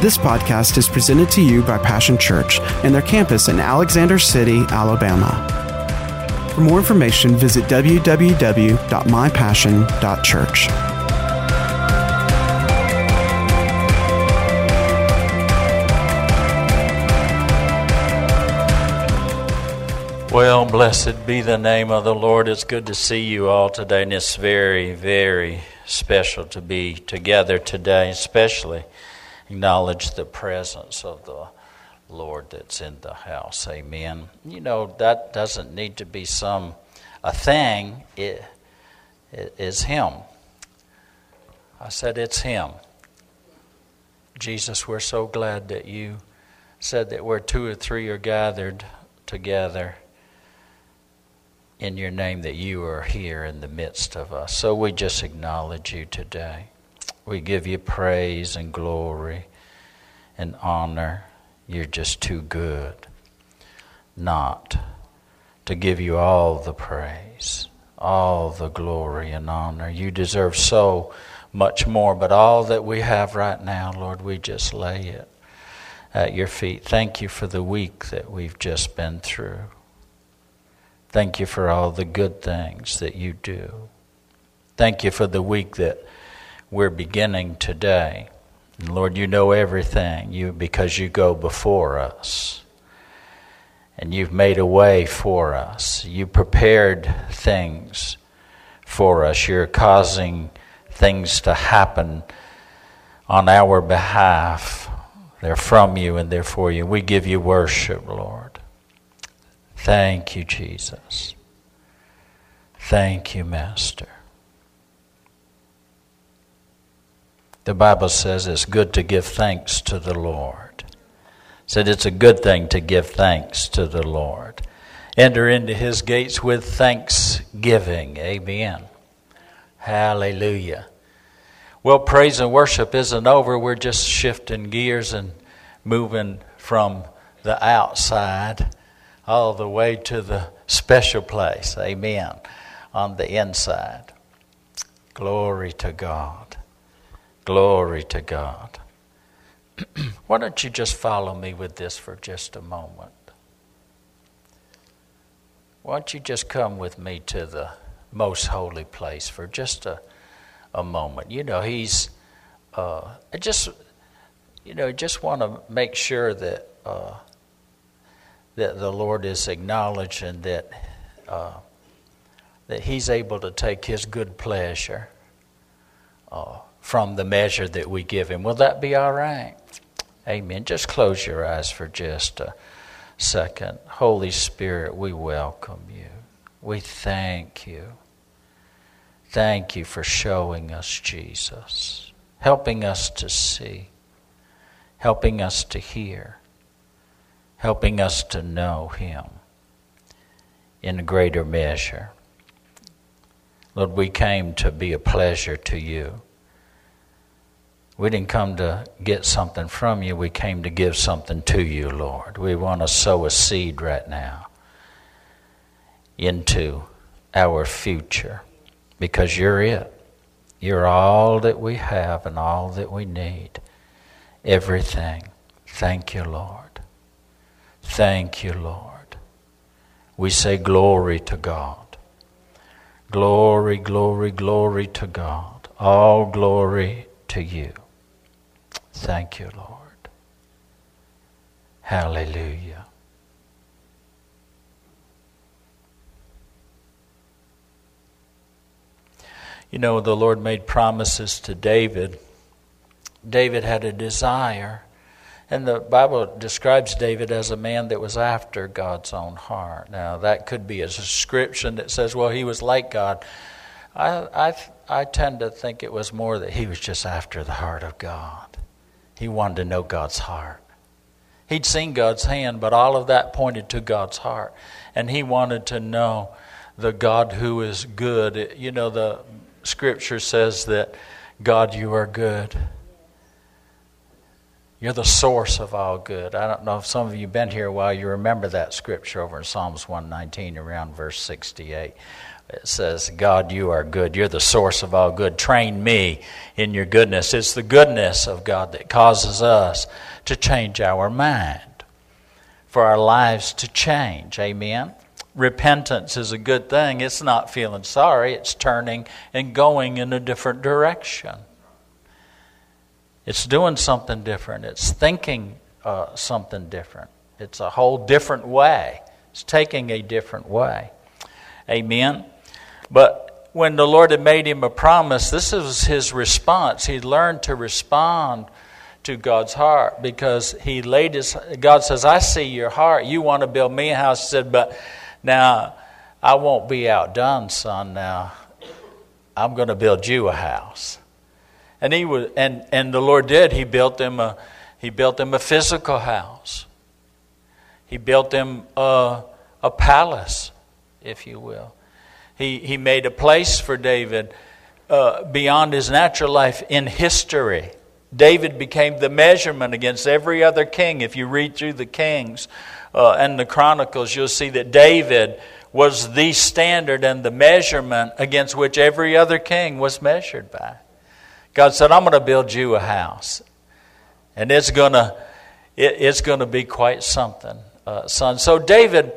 This podcast is presented to you by Passion Church and their campus in Alexander City, Alabama. For more information, visit www.mypassion.church. Well, blessed be the name of the Lord. It's good to see you all today, and it's very, very special to be together today, especially acknowledge the presence of the Lord that's in the house. Amen. You know, that doesn't need to be some a thing, it, it is Him. I said, It's Him. Jesus, we're so glad that you said that where two or three are gathered together in your name that you are here in the midst of us. So we just acknowledge you today. We give you praise and glory and honor. You're just too good not to give you all the praise, all the glory and honor. You deserve so much more, but all that we have right now, Lord, we just lay it at your feet. Thank you for the week that we've just been through. Thank you for all the good things that you do. Thank you for the week that we're beginning today. And Lord, you know everything you because you go before us. And you've made a way for us. You prepared things for us. You're causing things to happen on our behalf. They're from you and they're for you. We give you worship, Lord. Thank you, Jesus. Thank you, Master. The Bible says it's good to give thanks to the Lord. It said it's a good thing to give thanks to the Lord. Enter into his gates with thanksgiving. Amen. Hallelujah. Well, praise and worship isn't over. We're just shifting gears and moving from the outside all the way to the special place. Amen. On the inside. Glory to God. Glory to God. Why don't you just follow me with this for just a moment? Why don't you just come with me to the most holy place for just a, a moment? You know, he's, uh, I just, you know, just want to make sure that uh, that the Lord is acknowledged and that, uh, that He's able to take His good pleasure uh, from the measure that we give Him. Will that be all right? Amen. Just close your eyes for just a second. Holy Spirit, we welcome you. We thank you. Thank you for showing us Jesus, helping us to see, helping us to hear helping us to know Him in a greater measure. Lord, we came to be a pleasure to you. We didn't come to get something from you, we came to give something to you, Lord. We want to sow a seed right now into our future because you're it. You're all that we have and all that we need. Everything. Thank you, Lord. Thank you, Lord. We say glory to God. Glory, glory, glory to God. All glory to you. Thank you, Lord. Hallelujah. You know, the Lord made promises to David. David had a desire and the Bible describes David as a man that was after God's own heart. Now, that could be a description that says, well, he was like God. I, I, I tend to think it was more that he was just after the heart of God. He wanted to know God's heart. He'd seen God's hand, but all of that pointed to God's heart. And he wanted to know the God who is good. You know, the scripture says that God, you are good You're the source of all good. I don't know if some of you have been here a while, you remember that scripture over in Psalms 119 around verse 68. It says, God, you are good. You're the source of all good. Train me in your goodness. It's the goodness of God that causes us to change our mind, for our lives to change. Amen. Repentance is a good thing. It's not feeling sorry, it's turning and going in a different direction. It's doing something different. It's thinking uh, something different. It's a whole different way. It's taking a different way. Amen. But when the Lord had made him a promise, this was his response. He learned to respond to God's heart because he laid his God says, I see your heart. You want to build me a house. He said, but now I won't be outdone, son. Now I'm going to build you a house. And he was, and, and the Lord did. He built them a, he built them a physical house. He built them a, a palace, if you will. He, he made a place for David uh, beyond his natural life in history. David became the measurement against every other king. If you read through the Kings uh, and the Chronicles, you'll see that David was the standard and the measurement against which every other king was measured by. God said, I'm going to build you a house. And it's going to, it, it's going to be quite something, uh, son. So David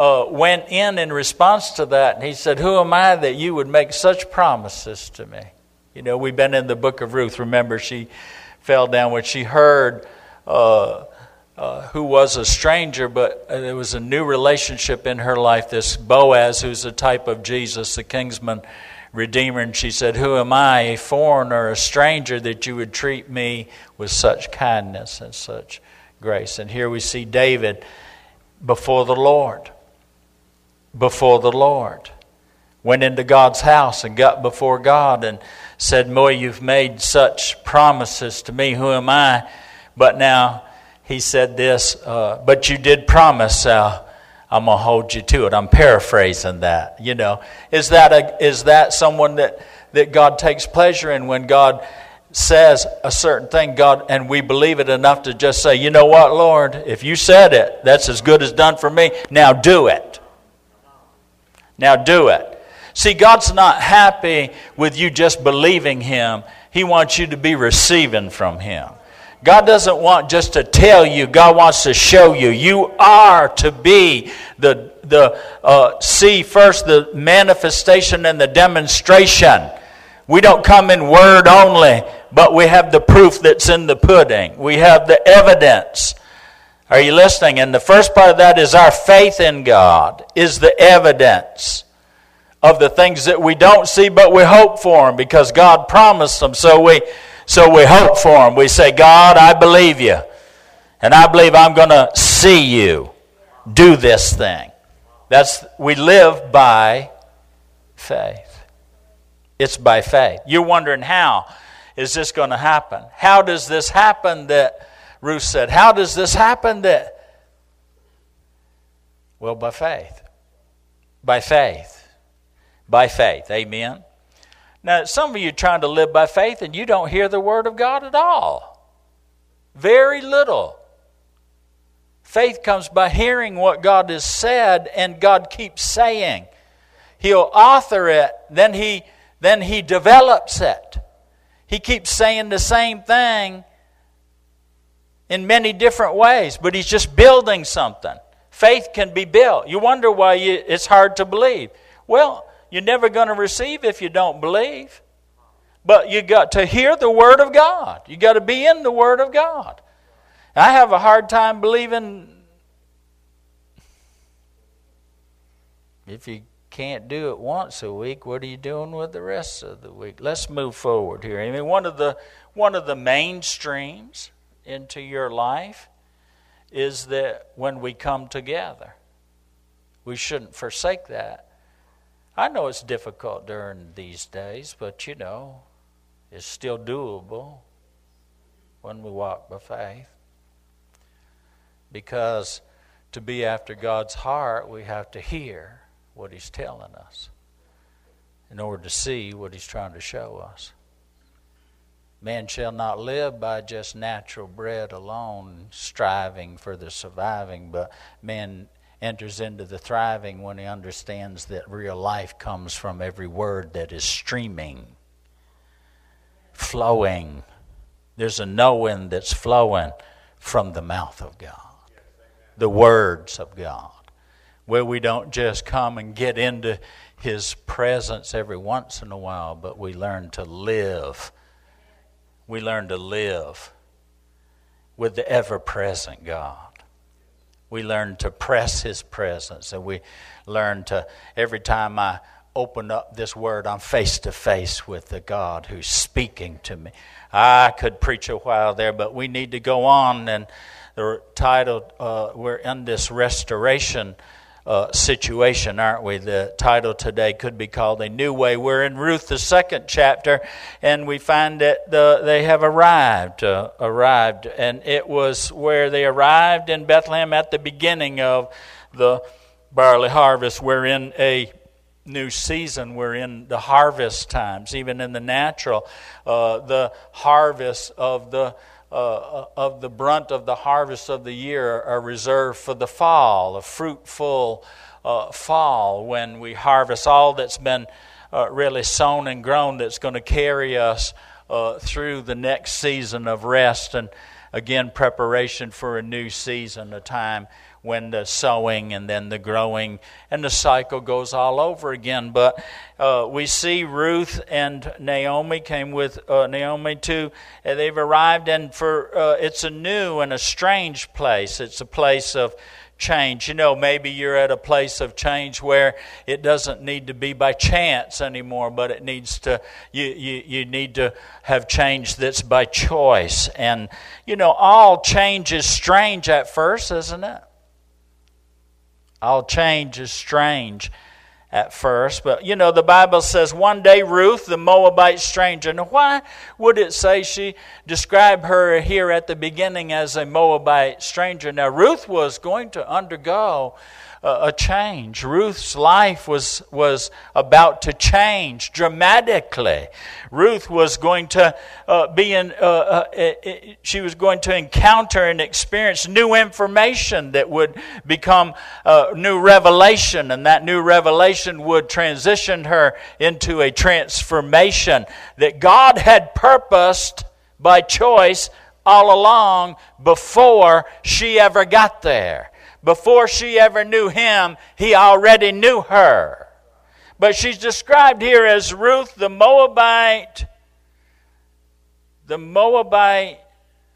uh, went in in response to that, and he said, Who am I that you would make such promises to me? You know, we've been in the book of Ruth. Remember, she fell down when she heard uh, uh, who was a stranger, but there was a new relationship in her life. This Boaz, who's a type of Jesus, the kinsman Redeemer, and she said, Who am I, a foreigner, a stranger, that you would treat me with such kindness and such grace? And here we see David before the Lord. Before the Lord. Went into God's house and got before God and said, Boy, you've made such promises to me. Who am I? But now he said this, uh, but you did promise. Uh, I'm going to hold you to it. I'm paraphrasing that. You know, is that, a, is that someone that, that God takes pleasure in when God says a certain thing, God, and we believe it enough to just say, you know what, Lord, if you said it, that's as good as done for me. Now do it. Now do it. See, God's not happy with you just believing Him, He wants you to be receiving from Him. God doesn't want just to tell you, God wants to show you. You are to be the, the uh, see first the manifestation and the demonstration. We don't come in word only, but we have the proof that's in the pudding. We have the evidence. Are you listening? And the first part of that is our faith in God is the evidence of the things that we don't see, but we hope for them because God promised them. So we so we hope for him. We say, God, I believe you. And I believe I'm going to see you do this thing. That's we live by faith. It's by faith. You're wondering how is this going to happen? How does this happen that Ruth said, How does this happen that well by faith. By faith. By faith. Amen. Now, some of you are trying to live by faith and you don't hear the Word of God at all. Very little. Faith comes by hearing what God has said, and God keeps saying. He'll author it, then He, then he develops it. He keeps saying the same thing in many different ways, but He's just building something. Faith can be built. You wonder why you, it's hard to believe. Well, you're never going to receive if you don't believe. But you got to hear the Word of God. You got to be in the Word of God. I have a hard time believing if you can't do it once a week, what are you doing with the rest of the week? Let's move forward here. I mean, one of the one of the mainstreams into your life is that when we come together, we shouldn't forsake that. I know it's difficult during these days, but you know, it's still doable when we walk by faith. Because to be after God's heart, we have to hear what He's telling us in order to see what He's trying to show us. Man shall not live by just natural bread alone, striving for the surviving, but man enters into the thriving when he understands that real life comes from every word that is streaming, flowing. There's a knowing that's flowing from the mouth of God, the words of God, where we don't just come and get into his presence every once in a while, but we learn to live we learn to live with the ever present God. We learn to press His presence, and we learn to, every time I open up this word, I'm face to face with the God who's speaking to me. I could preach a while there, but we need to go on. And the title, uh, we're in this restoration uh, situation, aren't we? The title today could be called A New Way. We're in Ruth, the second chapter, and we find that the, they have arrived. Uh, arrived. And it was where they arrived in Bethlehem at the beginning of the barley harvest. We're in a new season. We're in the harvest times, even in the natural. Uh, the harvest of the uh, of the brunt of the harvest of the year are reserved for the fall, a fruitful uh, fall when we harvest all that's been uh, really sown and grown that's going to carry us uh, through the next season of rest and again preparation for a new season, a time when the sowing and then the growing and the cycle goes all over again. But uh, we see Ruth and Naomi came with uh, Naomi too. Uh, they've arrived, and for uh, it's a new and a strange place. It's a place of change. You know, maybe you're at a place of change where it doesn't need to be by chance anymore, but it needs to, you, you, you need to have change that's by choice. And, you know, all change is strange at first, isn't it? All change is strange at first. But you know, the Bible says one day Ruth, the Moabite stranger. Now, why would it say she described her here at the beginning as a Moabite stranger? Now, Ruth was going to undergo a change. Ruth's life was, was about to change dramatically. Ruth was going to uh, be in, uh, uh, she was going to encounter and experience new information that would become uh, new revelation, and that new revelation would transition her into a transformation that God had purposed by choice all along before she ever got there. Before she ever knew him, he already knew her. But she's described here as Ruth the Moabite, the Moabite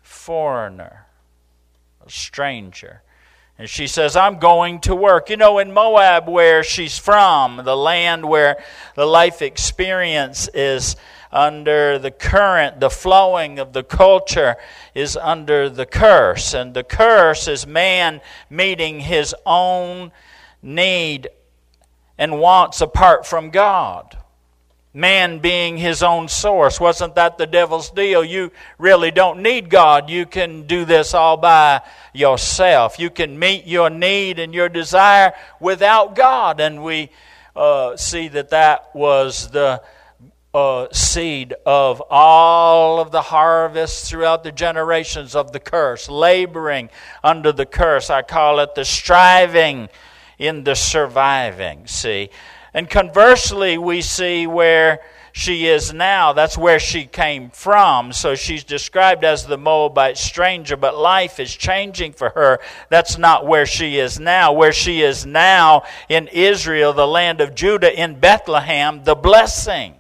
foreigner, a stranger. And she says, I'm going to work. You know, in Moab, where she's from, the land where the life experience is under the current, the flowing of the culture is under the curse. And the curse is man meeting his own need and wants apart from God. Man being his own source. Wasn't that the devil's deal? You really don't need God. You can do this all by yourself. You can meet your need and your desire without God. And we uh, see that that was the uh, seed of all of the harvests throughout the generations of the curse, laboring under the curse. I call it the striving in the surviving. See? And conversely, we see where she is now. That's where she came from. So she's described as the Moabite stranger, but life is changing for her. That's not where she is now. Where she is now in Israel, the land of Judah, in Bethlehem, the blessing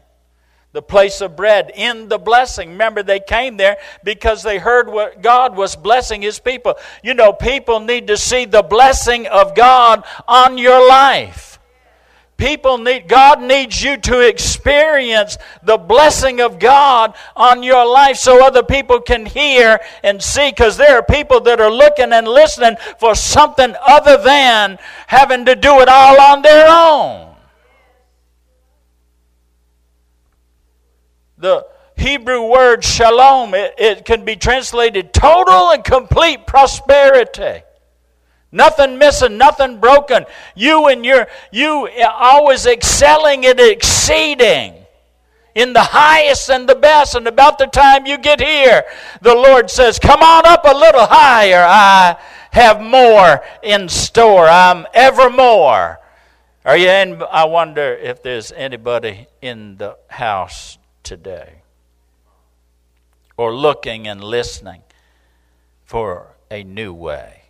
the place of bread in the blessing. Remember, they came there because they heard what God was blessing His people. You know, people need to see the blessing of God on your life. People need, God needs you to experience the blessing of God on your life so other people can hear and see because there are people that are looking and listening for something other than having to do it all on their own. The Hebrew word shalom, it, it can be translated total and complete prosperity. Nothing missing, nothing broken. You and your you always excelling and exceeding in the highest and the best. And about the time you get here, the Lord says, Come on up a little higher. I have more in store. I'm evermore. Are you in? I wonder if there's anybody in the house today or looking and listening for a new way.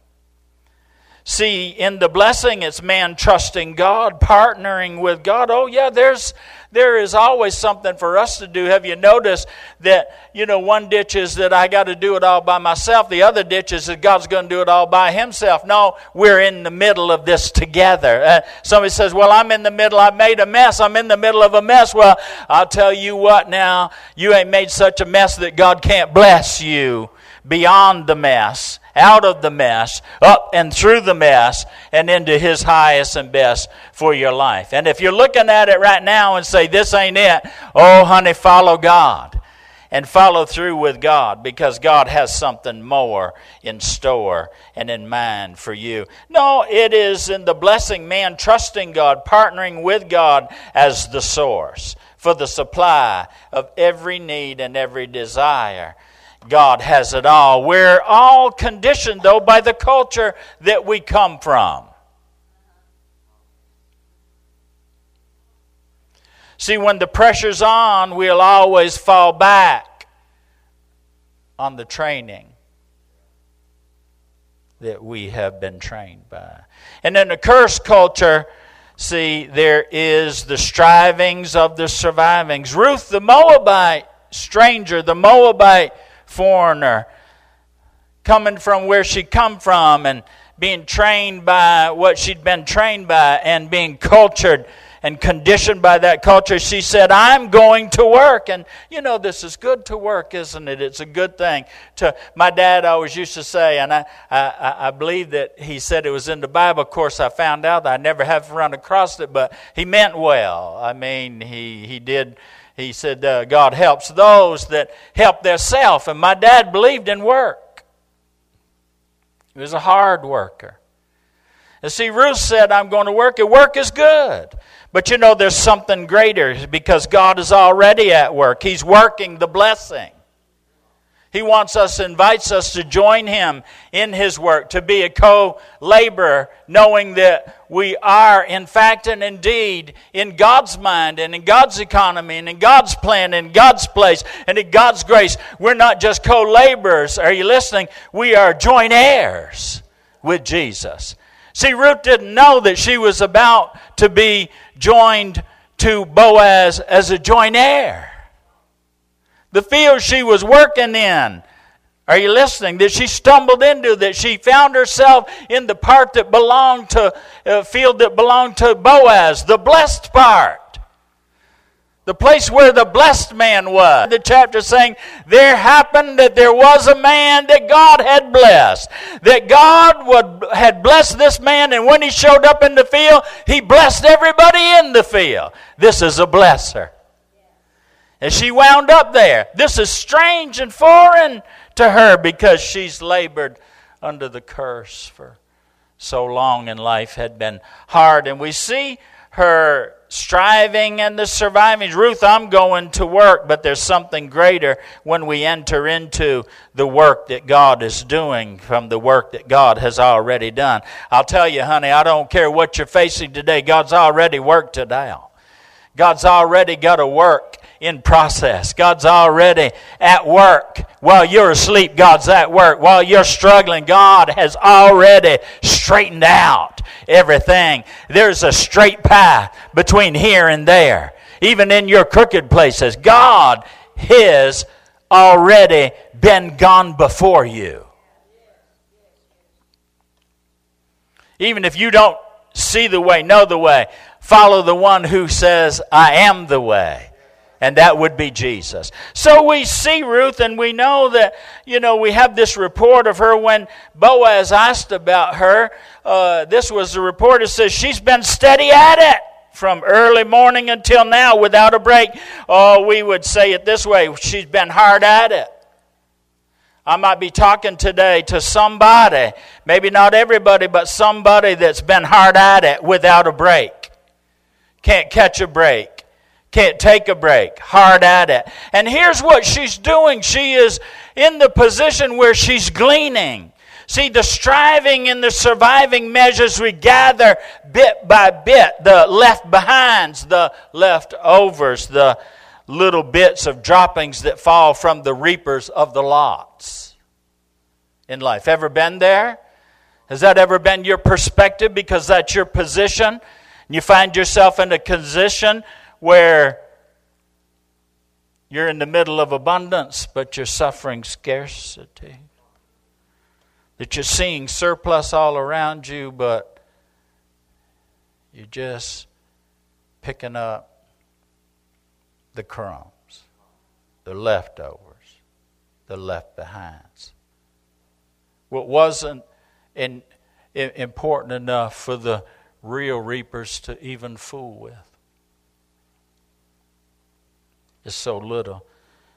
See, in the blessing, it's man trusting God, partnering with God. Oh, yeah, there's there is always something for us to do. Have you noticed that, you know, one ditch is that I got to do it all by myself, the other ditch is that God's going to do it all by himself. No, we're in the middle of this together. Uh, somebody says, Well, I'm in the middle, I made a mess, I'm in the middle of a mess. Well, I'll tell you what now, you ain't made such a mess that God can't bless you beyond the mess out of the mess, up and through the mess, and into His highest and best for your life. And if you're looking at it right now and say, This ain't it, oh, honey, follow God. And follow through with God because God has something more in store and in mind for you. No, it is in the blessing man trusting God, partnering with God as the source for the supply of every need and every desire. God has it all. We're all conditioned, though, by the culture that we come from. See, when the pressure's on, we'll always fall back on the training that we have been trained by. And in the curse culture, see, there is the strivings of the survivings. Ruth the Moabite, stranger, the Moabite foreigner coming from where she come from and being trained by what she'd been trained by and being cultured and conditioned by that culture, she said, I'm going to work. And you know, this is good to work, isn't it? It's a good thing. To My dad always used to say, and I, I, I believe that he said it was in the Bible. Of course, I found out I never have run across it, but he meant well. I mean, he, he did he said, uh, God helps those that help theirself. And my dad believed in work. He was a hard worker. And see, Ruth said, I'm going to work, and work is good. But you know, there's something greater because God is already at work. He's working the blessing. He wants us, invites us to join him in his work, to be a co laborer, knowing that we are, in fact and indeed, in God's mind and in God's economy and in God's plan and in God's place and in God's grace. We're not just co laborers. Are you listening? We are joint heirs with Jesus. See, Ruth didn't know that she was about to be joined to Boaz as a joint heir the field she was working in. Are you listening? That she stumbled into, that she found herself in the part that belonged to, uh, field that belonged to Boaz, the blessed part. The place where the blessed man was. The chapter saying, There happened that there was a man that God had blessed. That God would, had blessed this man, and when he showed up in the field, he blessed everybody in the field. This is a blesser. And she wound up there. This is strange and foreign to her because she's labored under the curse for so long and life had been hard. And we see her striving and the surviving. Ruth, I'm going to work, but there's something greater when we enter into the work that God is doing from the work that God has already done. I'll tell you, honey, I don't care what you're facing today, God's already worked it out. God's already got to work in process. God's already at work. While you're asleep, God's at work. While you're struggling, God has already straightened out everything. There's a straight path between here and there. Even in your crooked places, God has already been gone before you. Even if you don't see the way, know the way, follow the one who says, I am the way and that would be Jesus. So we see Ruth, and we know that, you know, we have this report of her when Boaz asked about her. Uh, this was the report that says she's been steady at it from early morning until now without a break. Oh, we would say it this way she's been hard at it. I might be talking today to somebody, maybe not everybody, but somebody that's been hard at it without a break. Can't catch a break can't take a break, hard at it. And here's what she's doing she is in the position where she's gleaning. See, the striving and the surviving measures we gather bit by bit, the left behinds, the leftovers, the little bits of droppings that fall from the reapers of the lots in life. Ever been there? Has that ever been your perspective because that's your position? You find yourself in a position where you're in the middle of abundance, but you're suffering scarcity that you're seeing surplus all around you, but you're just picking up the crumbs, the leftovers, the left behinds. What wasn't in, in, important enough for the real reapers to even fool with is so little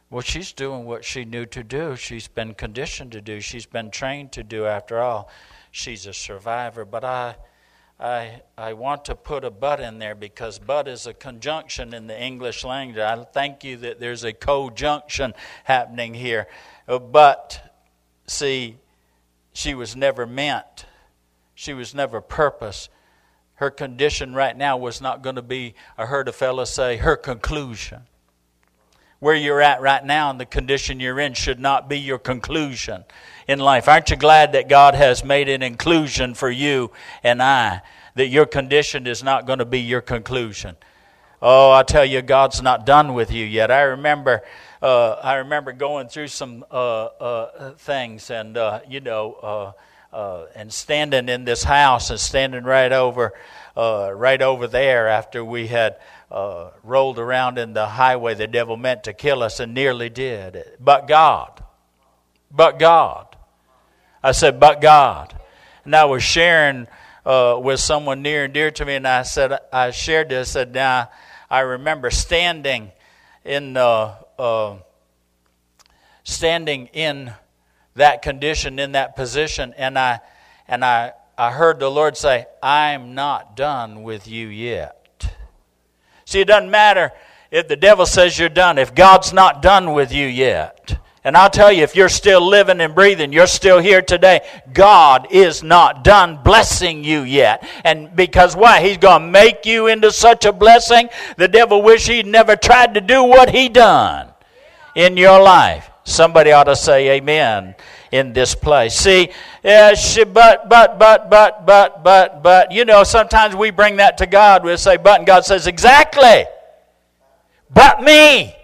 well, she's doing what she knew to do. She's been conditioned to do. She's been trained to do. After all, she's a survivor. But I, I, I want to put a but in there because but is a conjunction in the English language. I thank you that there's a co-junction happening here. Uh, but, see, she was never meant. She was never purpose. Her condition right now was not going to be, I heard a fellow say, her conclusion where you're at right now and the condition you're in should not be your conclusion in life. Aren't you glad that God has made an inclusion for you and I? That your condition is not going to be your conclusion. Oh, I tell you, God's not done with you yet. I remember, uh, I remember going through some uh, uh, things, and uh, you know, uh, uh, and standing in this house and standing right over, right over there after we had uh, rolled around in the highway the devil meant to kill us and nearly did. But God. But God. I said, but God. And I was sharing uh, with someone near and dear to me, and I said, I shared this. I said, now, I remember standing in, uh, uh, standing in that condition, in that position, and I, and I, I heard the Lord say, I'm not done with you yet. See, it doesn't matter if the devil says you're done, if God's not done with you yet. And I'll tell you, if you're still living and breathing, you're still here today, God is not done blessing you yet. And because why? He's going to make you into such a blessing, the devil wish he'd never tried to do what he done in your life. Somebody ought to say amen in this place. See, yeah, she, but, but, but, but, but, but, but, you know, sometimes we bring that to God. We'll say, but, and God says, exactly. But me.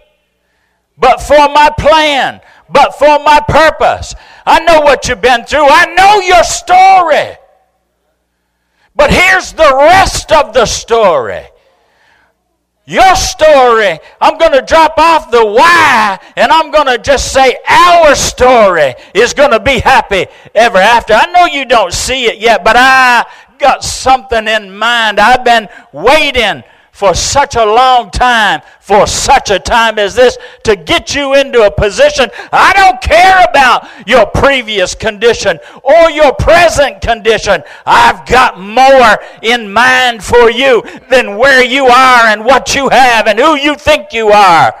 But for my plan. But for my purpose. I know what you've been through. I know your story. But here's the rest of the story. Your story, I'm going to drop off the why and I'm going to just say our story is going to be happy ever after. I know you don't see it yet, but I got something in mind. I've been waiting for such a long time, for such a time as this, to get you into a position. I don't care about your previous condition or your present condition. I've got more in mind for you than where you are and what you have and who you think you are.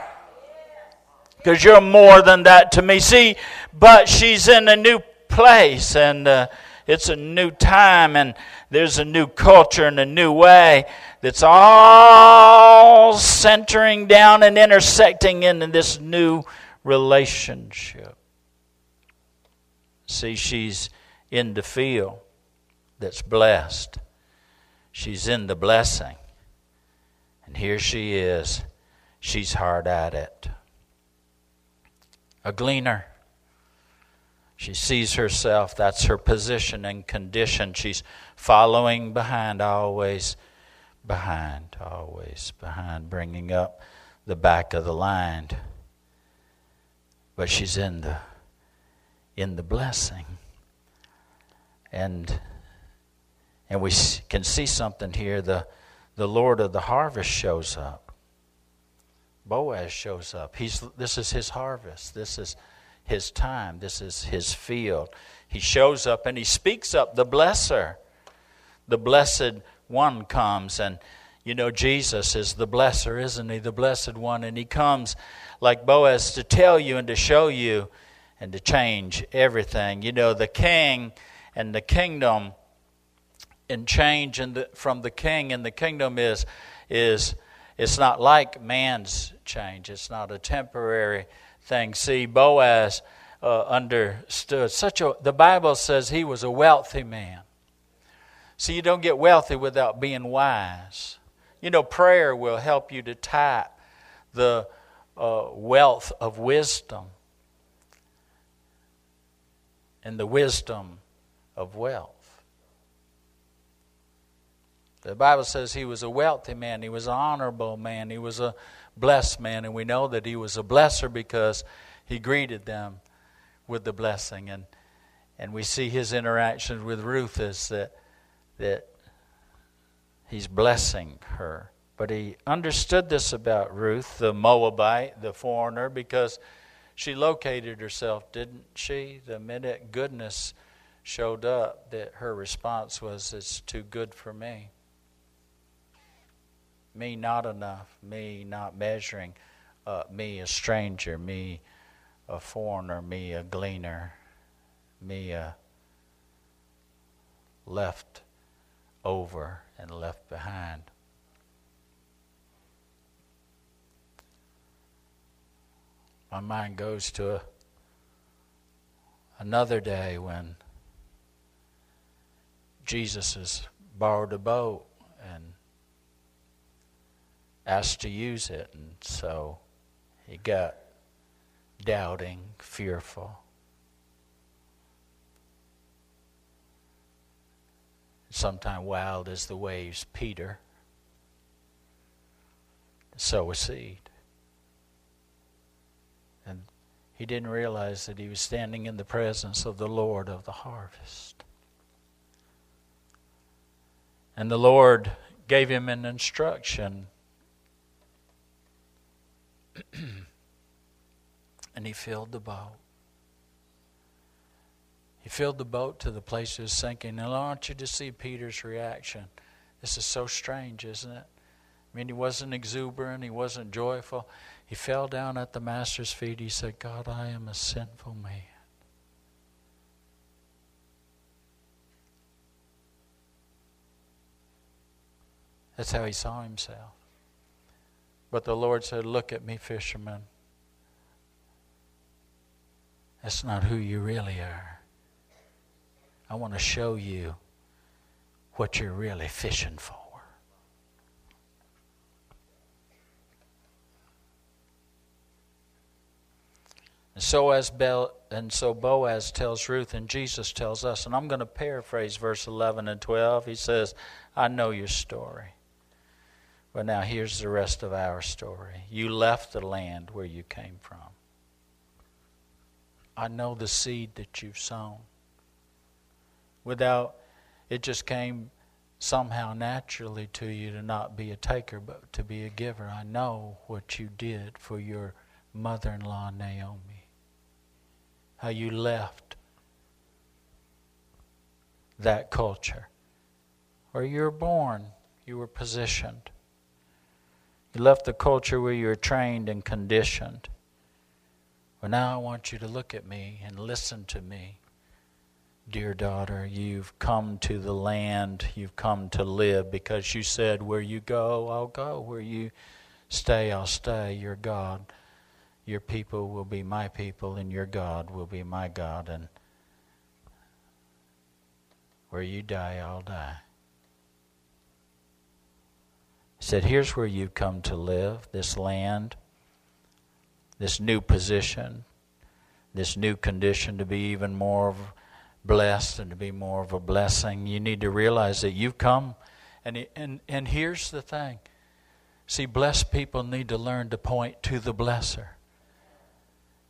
Because you're more than that to me. See, but she's in a new place and uh, it's a new time and there's a new culture and a new way that's all centering down and intersecting into this new relationship. See, she's in the field that's blessed. She's in the blessing. And here she is. She's hard at it. A gleaner. She sees herself, that's her position and condition. She's following behind always behind, always behind, bringing up the back of the line. But she's in the in the blessing, and and we can see something here. The the Lord of the harvest shows up. Boaz shows up. He's this is his harvest. This is his time. This is his field. He shows up and he speaks up the blesser, the blessed one comes and You know, Jesus is the blesser, isn't he? The blessed one. And he comes like Boaz to tell you and to show you and to change everything. You know, the king and the kingdom and change in the, from the king and the kingdom is is it's not like man's change. It's not a temporary thing. See, Boaz uh, understood such a. The Bible says he was a wealthy man. See, you don't get wealthy without being wise. You know, prayer will help you to tap the uh, wealth of wisdom and the wisdom of wealth. The Bible says he was a wealthy man, he was an honorable man, he was a blessed man, and we know that he was a blesser because he greeted them with the blessing. And, and we see his interactions with Ruth is that, that he's blessing her. But he understood this about Ruth, the Moabite, the foreigner, because she located herself, didn't she? The minute goodness showed up, that her response was, It's too good for me. Me not enough, me not measuring, uh, me a stranger, me a foreigner, me a gleaner, me a left over and left behind. My mind goes to a, another day when Jesus has borrowed a boat and asked to use it. And so he got doubting, fearful. Sometimes wild as the waves, Peter. Sow a seed. And he didn't realize that he was standing in the presence of the Lord of the harvest. And the Lord gave him an instruction and he filled the boat. He filled the boat to the place it was sinking. And I want you to see Peter's reaction. This is so strange, isn't it? I mean, he wasn't exuberant, he wasn't joyful. He fell down at the Master's feet. He said, God, I am a sinful man. That's how he saw himself. But the Lord said, Look at me, fisherman. That's not who you really are. I want to show you what you're really fishing for. And so as Bel, and so Boaz tells Ruth and Jesus tells us, and I'm going to paraphrase verse 11 and 12. He says, "I know your story. But now here's the rest of our story. You left the land where you came from. I know the seed that you've sown. Without, it just came somehow naturally to you to not be a taker, but to be a giver. I know what you did for your mother in law, Naomi. How you left that culture. Where you were born, you were positioned. You left the culture where you were trained and conditioned. But now I want you to look at me and listen to me. Dear daughter, you've come to the land, you've come to live because you said, Where you go, I'll go. Where you stay, I'll stay. Your God, your people will be my people, and your God will be my God. And where you die, I'll die said, Here's where you've come to live, this land, this new position, this new condition to be even more blessed and to be more of a blessing. You need to realize that you've come. And, and, and here's the thing see, blessed people need to learn to point to the blesser.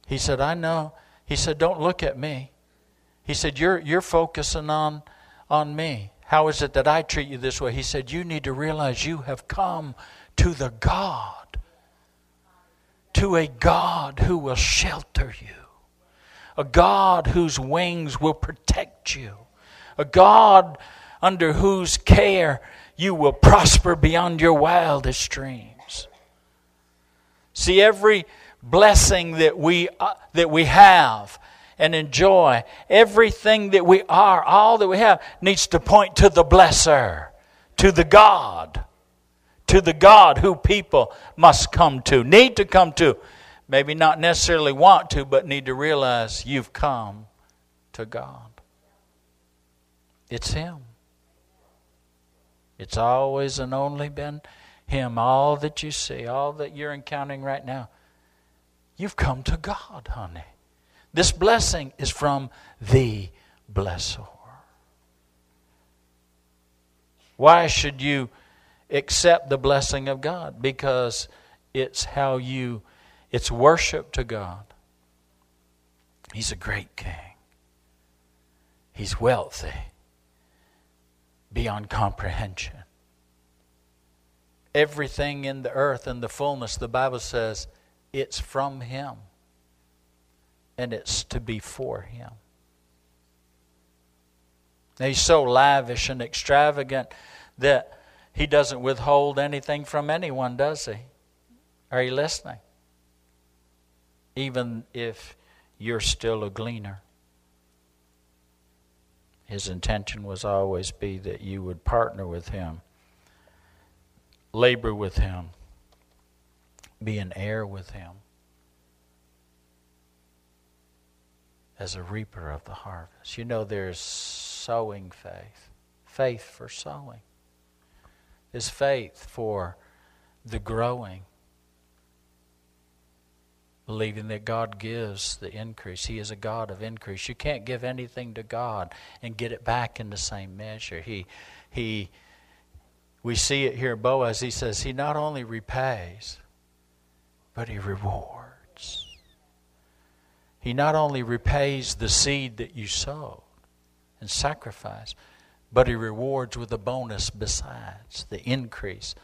He said, I know. He said, Don't look at me. He said, You're, you're focusing on, on me. How is it that I treat you this way? He said, You need to realize you have come to the God, to a God who will shelter you, a God whose wings will protect you, a God under whose care you will prosper beyond your wildest dreams. See, every blessing that we, uh, that we have and enjoy, everything that we are, all that we have, needs to point to the blesser, to the God, to the God who people must come to, need to come to. Maybe not necessarily want to, but need to realize you've come to God. It's Him. It's always and only been Him. All that you see, all that you're encountering right now, you've come to God, honey. This blessing is from the blessor. Why should you accept the blessing of God? Because it's how you, it's worship to God. He's a great king. He's wealthy beyond comprehension. Everything in the earth and the fullness, the Bible says, it's from Him and it's to be for Him. He's so lavish and extravagant that He doesn't withhold anything from anyone, does He? Are you listening? Even if you're still a gleaner. His intention was always be that you would partner with him, labor with him, be an heir with him as a reaper of the harvest. You know, there's sowing faith, faith for sowing. There's faith for the growing believing that God gives the increase. He is a God of increase. You can't give anything to God and get it back in the same measure. He, he, we see it here, Boaz. He says he not only repays, but he rewards. He not only repays the seed that you sowed and sacrifice, but he rewards with a bonus besides the increase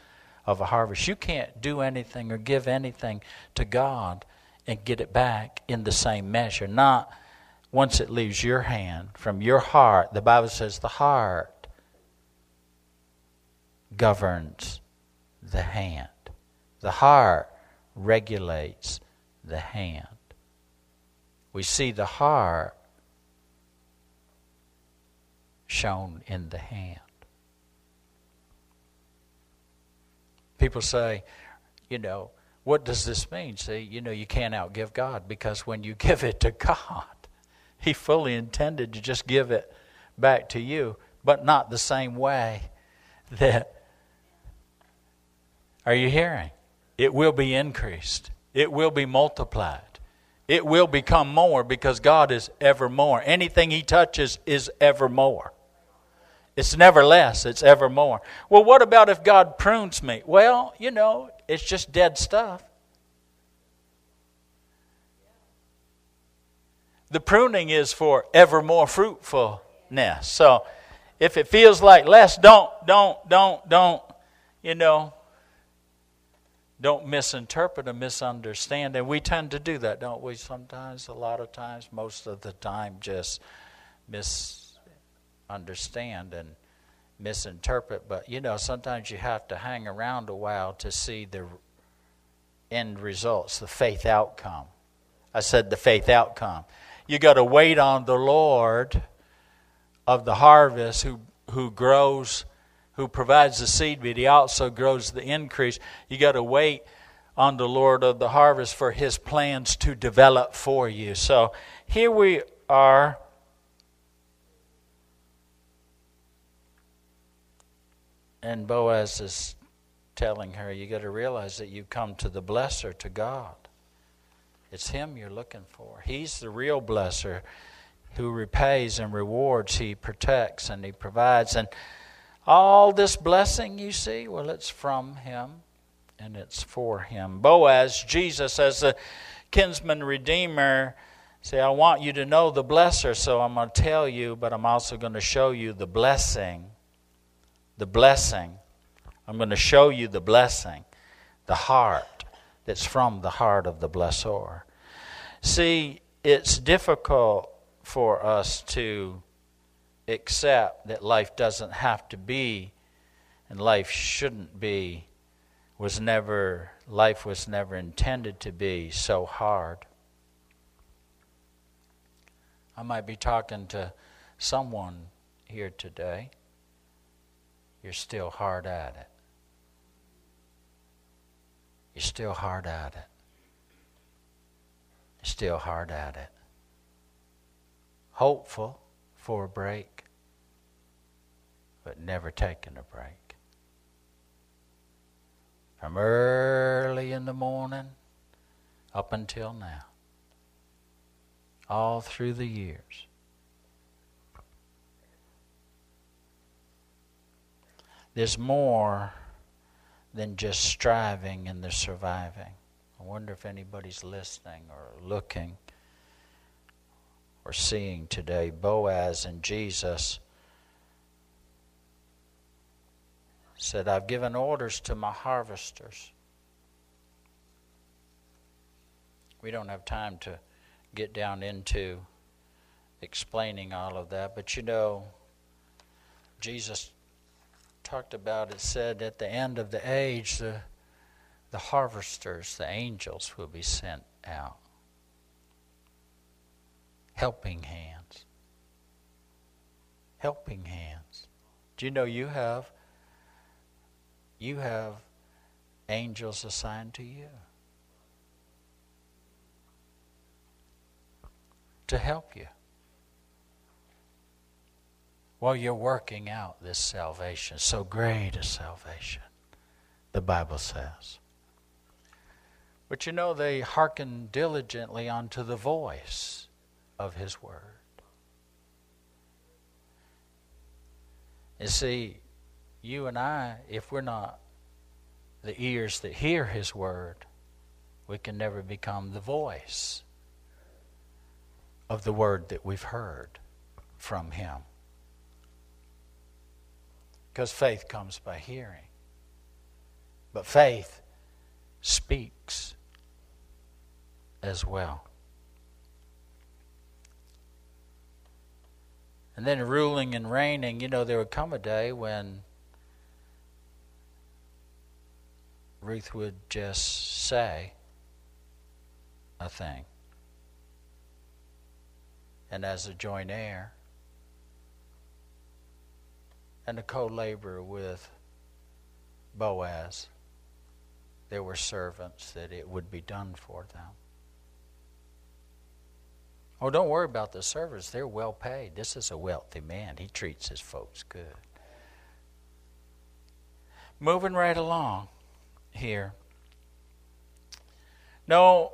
of a harvest. You can't do anything or give anything to God and get it back in the same measure. Not once it leaves your hand, from your heart. The Bible says the heart governs the hand, the heart regulates the hand. We see the heart shown in the hand. People say, you know, what does this mean? See, you know, you can't outgive God because when you give it to God, He fully intended to just give it back to you, but not the same way that. Are you hearing? It will be increased, it will be multiplied. It will become more because God is ever more. Anything He touches is ever more. It's never less, it's ever more. Well, what about if God prunes me? Well, you know, it's just dead stuff. The pruning is for ever more fruitfulness. So if it feels like less, don't, don't, don't, don't, you know, don't misinterpret or misunderstand. And we tend to do that, don't we? Sometimes, a lot of times, most of the time, just misunderstand and misinterpret, but you know, sometimes you have to hang around a while to see the end results, the faith outcome. I said the faith outcome. You got to wait on the Lord of the harvest who, who grows, who provides the seed, but he also grows the increase. You got to wait on the Lord of the harvest for his plans to develop for you. So here we are And Boaz is telling her, You got to realize that you come to the blesser, to God. It's Him you're looking for. He's the real blesser who repays and rewards, He protects and He provides. And all this blessing you see, well, it's from Him and it's for Him. Boaz, Jesus, as a kinsman redeemer, say, I want you to know the blesser, so I'm going to tell you, but I'm also going to show you the blessing the blessing. I'm going to show you the blessing, the heart that's from the heart of the blessor. See, it's difficult for us to accept that life doesn't have to be And life shouldn't be, was never, life was never intended to be so hard. I might be talking to someone here today. You're still hard at it. You're still hard at it. You're still hard at it. Hopeful for a break, but never taking a break. From early in the morning up until now, all through the years. There's more than just striving and the surviving. I wonder if anybody's listening or looking or seeing today. Boaz and Jesus said, I've given orders to my harvesters. We don't have time to get down into explaining all of that, but you know, Jesus talked about, it said at the end of the age, the, the harvesters, the angels, will be sent out. Helping hands. Helping hands. Do you know you have you have angels assigned to you to help you? While you're working out this salvation. So great a salvation, the Bible says. But you know, they hearken diligently unto the voice of His Word. You see, you and I, if we're not the ears that hear His Word, we can never become the voice of the Word that we've heard from Him. Because faith comes by hearing. But faith speaks as well. And then ruling and reigning, you know, there would come a day when Ruth would just say a thing. And as a joint heir, and a co laborer with Boaz, there were servants that it would be done for them. Oh, don't worry about the servants. They're well paid. This is a wealthy man. He treats his folks good. Moving right along here. No,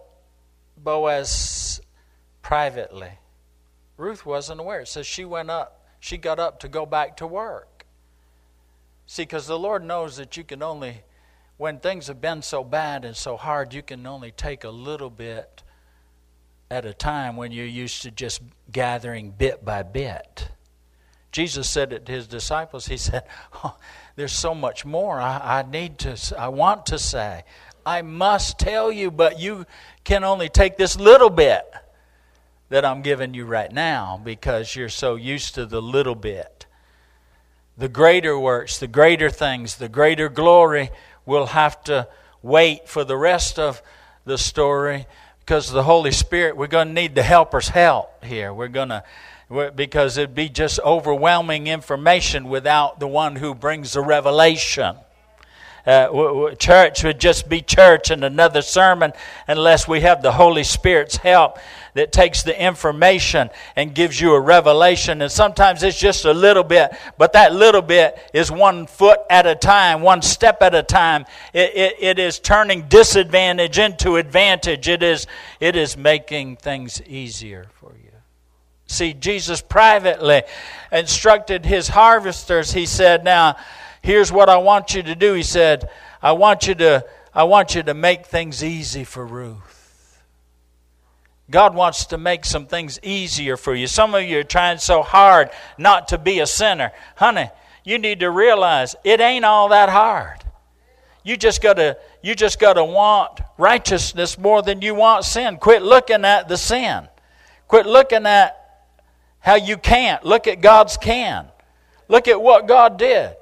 Boaz privately. Ruth wasn't aware. It says she went up, she got up to go back to work. See, because the Lord knows that you can only, when things have been so bad and so hard, you can only take a little bit at a time when you're used to just gathering bit by bit. Jesus said it to his disciples, He said, oh, There's so much more I, I need to, I want to say. I must tell you, but you can only take this little bit that I'm giving you right now because you're so used to the little bit the greater works, the greater things, the greater glory will have to wait for the rest of the story because the Holy Spirit, we're going to need the helper's help here. We're going to, because it'd be just overwhelming information without the one who brings the revelation. Uh, church would just be church and another sermon unless we have the Holy Spirit's help that takes the information and gives you a revelation. And sometimes it's just a little bit, but that little bit is one foot at a time, one step at a time. It, it, it is turning disadvantage into advantage. It is, it is making things easier for you. See, Jesus privately instructed his harvesters. He said, Now, here's what I want you to do. He said, I want you to, I want you to make things easy for Ruth. God wants to make some things easier for you. Some of you are trying so hard not to be a sinner. Honey, you need to realize it ain't all that hard. You just gotta you just gotta want righteousness more than you want sin. Quit looking at the sin. Quit looking at how you can't. Look at God's can. Look at what God did.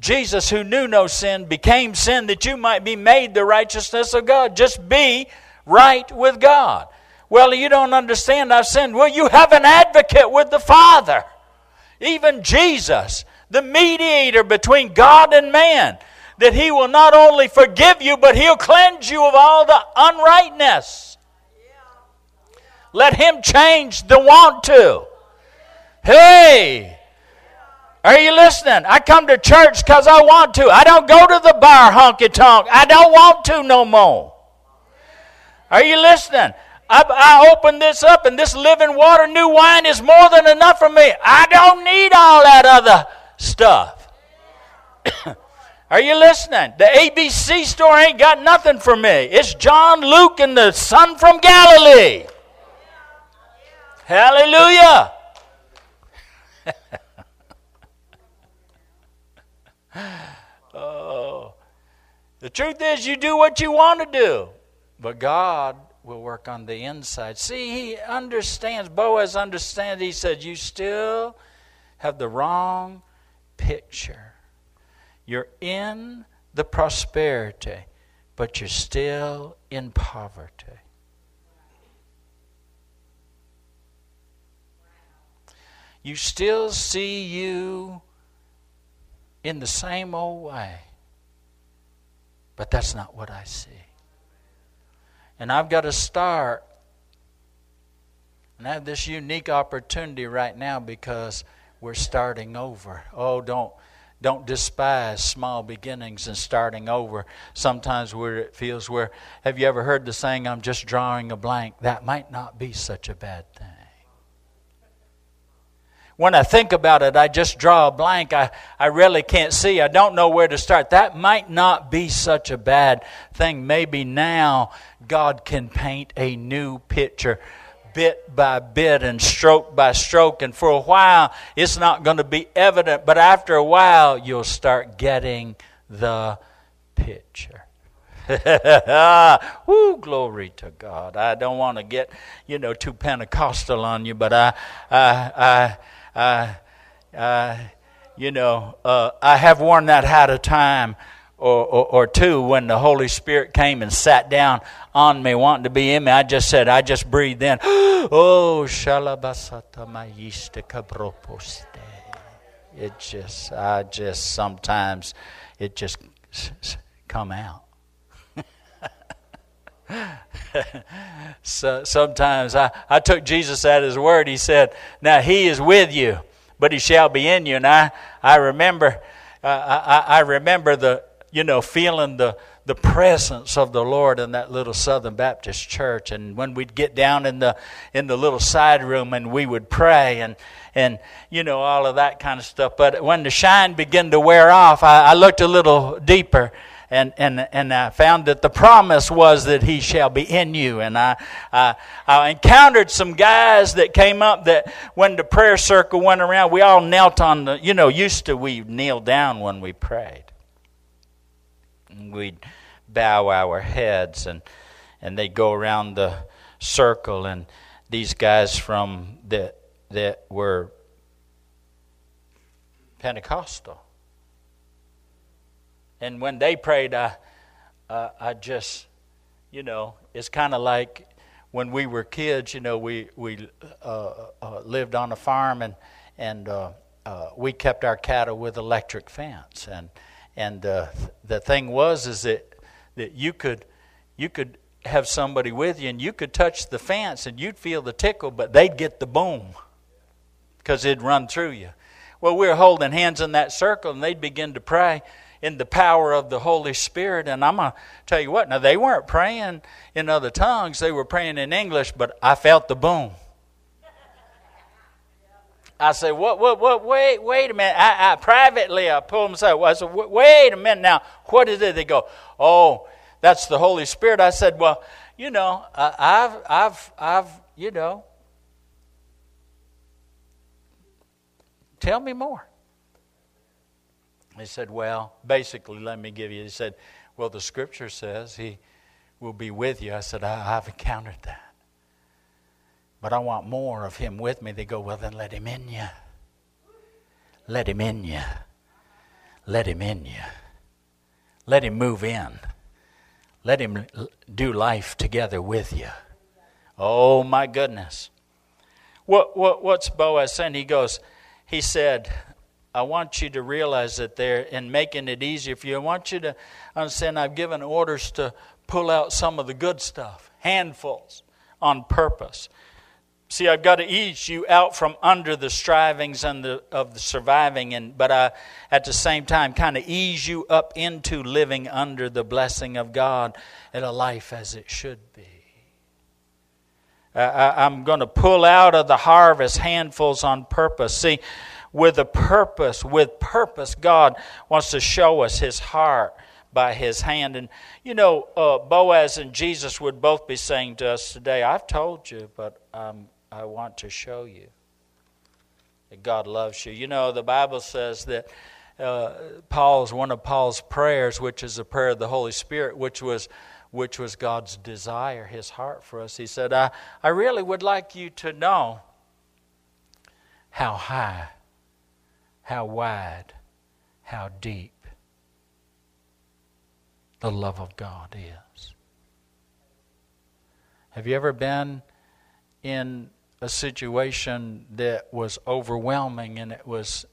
Jesus, who knew no sin, became sin that you might be made the righteousness of God. Just be right with God. Well, you don't understand, I've sinned. Well, you have an advocate with the Father, even Jesus, the mediator between God and man, that he will not only forgive you, but he'll cleanse you of all the unrightness. Let him change the want to. Hey! Are you listening? I come to church because I want to. I don't go to the bar honky tonk. I don't want to no more. Are you listening? I, I open this up, and this living water, new wine is more than enough for me. I don't need all that other stuff. Are you listening? The ABC store ain't got nothing for me. It's John, Luke, and the son from Galilee. Hallelujah. Oh. The truth is, you do what you want to do, but God will work on the inside. See, he understands, Boaz understands. He said, You still have the wrong picture. You're in the prosperity, but you're still in poverty. You still see you in the same old way, but that's not what I see. And I've got to start. And I have this unique opportunity right now because we're starting over. Oh, don't don't despise small beginnings and starting over. Sometimes where it feels where have you ever heard the saying I'm just drawing a blank? That might not be such a bad thing when I think about it, I just draw a blank. I, I really can't see. I don't know where to start. That might not be such a bad thing. Maybe now God can paint a new picture bit by bit and stroke by stroke. And for a while, it's not going to be evident, but after a while, you'll start getting the picture. Woo, glory to God. I don't want to get, you know, too Pentecostal on you, but I, I, I, uh, uh, you know, uh, I have worn that hat a time or, or, or, two when the Holy Spirit came and sat down on me, wanting to be in me. I just said, I just breathed in, oh, shalabasata mayista kabroposte. It just, I just sometimes, it just come out. so, sometimes I, I took Jesus at his word. He said, Now he is with you, but he shall be in you. And I, I remember uh, I, I remember the you know feeling the the presence of the Lord in that little Southern Baptist church. And when we'd get down in the in the little side room and we would pray and and you know all of that kind of stuff. But when the shine began to wear off, I, I looked a little deeper and, and, and I found that the promise was that he shall be in you. And I, I, I encountered some guys that came up that when the prayer circle went around, we all knelt on the, you know, used to we kneel down when we prayed. And we'd bow our heads and, and they'd go around the circle and these guys from that that were Pentecostal and when they prayed, I, uh, I just, you know, it's kind of like when we were kids. You know, we we uh, uh, lived on a farm and and uh, uh, we kept our cattle with electric fence. And and uh, the thing was is that that you could you could have somebody with you and you could touch the fence and you'd feel the tickle, but they'd get the boom because it'd run through you. Well, we were holding hands in that circle and they'd begin to pray in the power of the Holy Spirit. And I'm going to tell you what, now they weren't praying in other tongues, they were praying in English, but I felt the boom. I said, what, what, what, wait, wait a minute. I, I privately, I pulled them aside. I said, wait a minute now. What is it? They go, oh, that's the Holy Spirit. I said, well, you know, I've, I've, I've, you know, tell me more. He said, Well, basically, let me give you. He said, Well, the scripture says he will be with you. I said, I, have encountered that. But I want more of him with me. They go, Well, then let him in you. Let him in you. let Him in you. Let Him move in. Let Him do life together with you. Oh, my goodness. What, what, what's Boaz saying? He goes, He said, I want you to realize that they're in making it easier for you. I want you to understand I've given orders to pull out some of the good stuff, handfuls, on purpose. See, I've got to ease you out from under the strivings and the, of the surviving, and but I, at the same time, kind of ease you up into living under the blessing of God in a life as it should be. I, I'm going to pull out of the harvest handfuls on purpose. See, with a purpose, with purpose, God wants to show us His heart by His hand. And you know, uh, Boaz and Jesus would both be saying to us today, I've told you, but um, I want to show you that God loves you. You know, the Bible says that. Uh, Paul's one of Paul's prayers, which is a prayer of the Holy Spirit, which was which was God's desire, his heart for us. He said, I, I really would like you to know how high how wide, how deep the love of God is. Have you ever been in a situation that was overwhelming and it was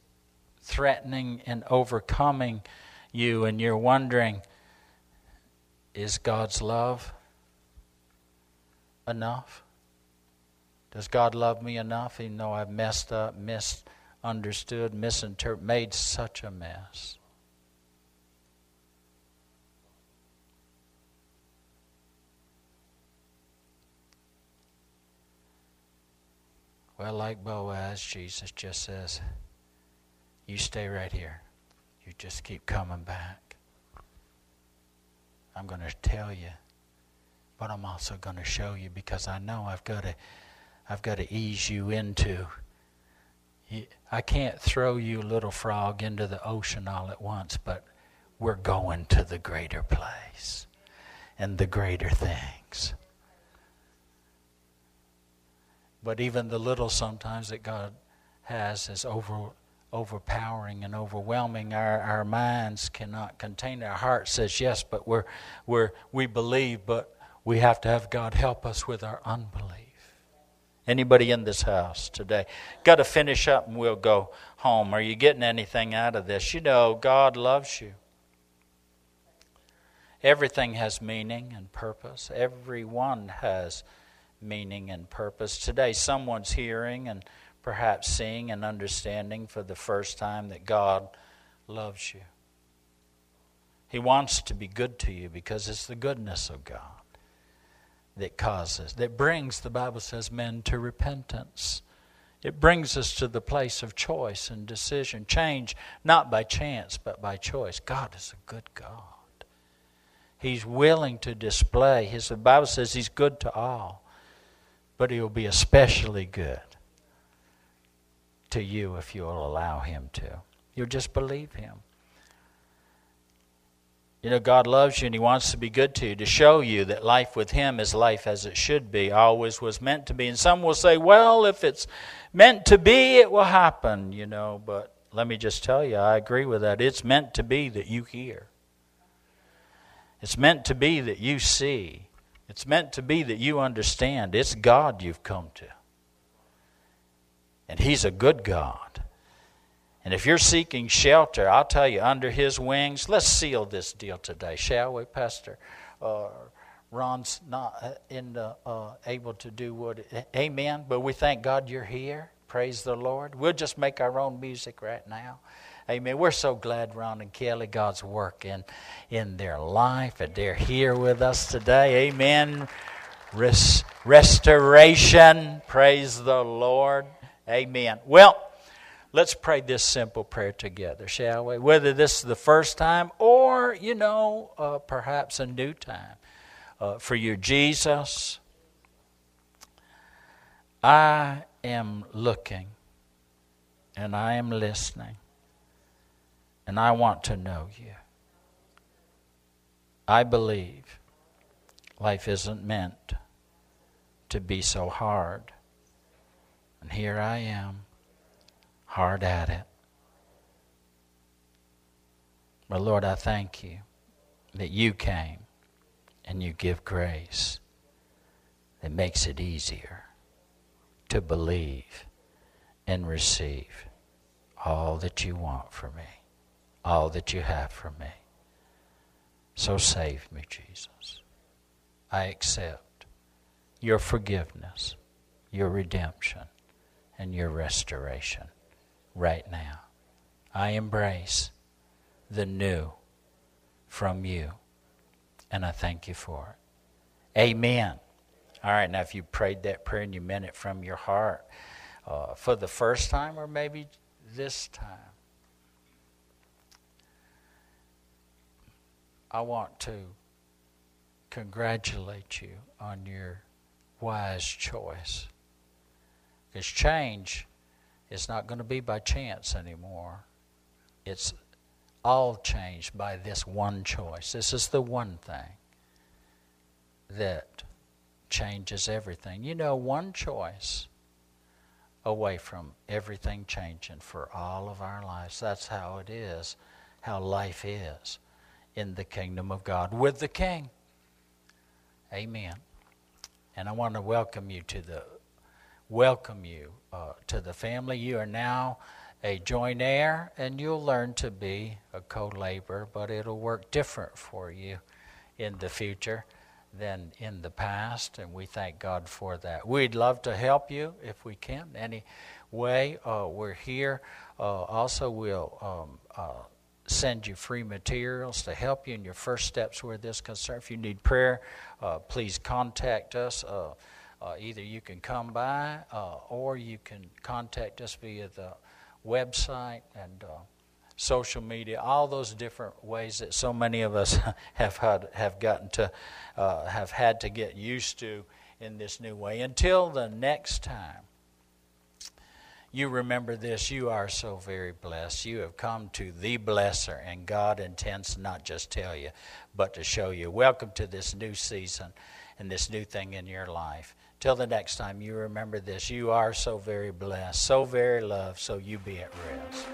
threatening and overcoming you, and you're wondering, is God's love enough? Does God love me enough even though I've messed up, missed understood, misinterpreted, made such a mess. Well, like Boaz, Jesus just says, You stay right here. You just keep coming back. I'm going to tell you, but I'm also going to show you because I know I've got to, I've got to ease you into I can't throw you, little frog, into the ocean all at once, but we're going to the greater place and the greater things. But even the little sometimes that God has is over, overpowering and overwhelming. Our, our minds cannot contain. Our heart says yes, but we're, we're, we believe, but we have to have God help us with our unbelief. Anybody in this house today? Got to finish up and we'll go home. Are you getting anything out of this? You know, God loves you. Everything has meaning and purpose. Everyone has meaning and purpose. Today, someone's hearing and perhaps seeing and understanding for the first time that God loves you. He wants to be good to you because it's the goodness of God that causes, that brings, the Bible says, men to repentance. It brings us to the place of choice and decision. Change, not by chance, but by choice. God is a good God. He's willing to display. His, the Bible says He's good to all, but He will be especially good to you if you'll allow Him to. You'll just believe Him. You know, God loves you and He wants to be good to you, to show you that life with Him is life as it should be, always was meant to be. And some will say, well, if it's meant to be, it will happen, you know. But let me just tell you, I agree with that. It's meant to be that you hear, it's meant to be that you see, it's meant to be that you understand. It's God you've come to. And He's a good God. And if you're seeking shelter, I'll tell you, under his wings, let's seal this deal today, shall we, Pastor? Uh, Ron's not in the, uh, able to do what. Amen. But we thank God you're here. Praise the Lord. We'll just make our own music right now. Amen. We're so glad, Ron and Kelly, God's working in their life, and they're here with us today. Amen. Res- restoration. Praise the Lord. Amen. Well, Let's pray this simple prayer together, shall we? Whether this is the first time or, you know, uh, perhaps a new time uh, for you. Jesus, I am looking and I am listening and I want to know you. I believe life isn't meant to be so hard. And here I am hard at it. But Lord, I thank you that you came and you give grace that makes it easier to believe and receive all that you want for me, all that you have for me. So save me, Jesus. I accept your forgiveness, your redemption, and your restoration right now. I embrace the new from you, and I thank you for it. Amen. All right, now if you prayed that prayer and you meant it from your heart uh, for the first time or maybe this time, I want to congratulate you on your wise choice. Because change is not going to be by chance anymore. It's all changed by this one choice. This is the one thing that changes everything. You know, one choice away from everything changing for all of our lives. That's how it is, how life is in the kingdom of God with the King. Amen. And I want to welcome you to the welcome you uh, to the family. You are now a joint heir, and you'll learn to be a co-laborer, but it'll work different for you in the future than in the past, and we thank God for that. We'd love to help you if we can, any way. Uh, we're here. Uh, also, we'll um, uh, send you free materials to help you in your first steps with this concern. If you need prayer, uh, please contact us. Uh, uh, either you can come by or you can contact us via the website and social media, all those different ways that so many of us have had, have gotten to uh, have had to get used to in this new way. Until the next time, you remember this. You are so very blessed. You have come to the blesser, and God intends to not just tell you, but to show you. Welcome to this new season and this new thing in your life. Till the next time, you remember this. You are so very blessed, so very loved, so you be at rest.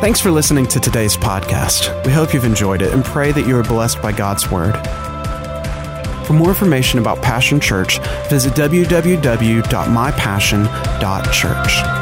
Thanks for listening to today's podcast. We hope you've enjoyed it and pray that you are blessed by God's Word. For more information about Passion Church, visit www.mypassion.church.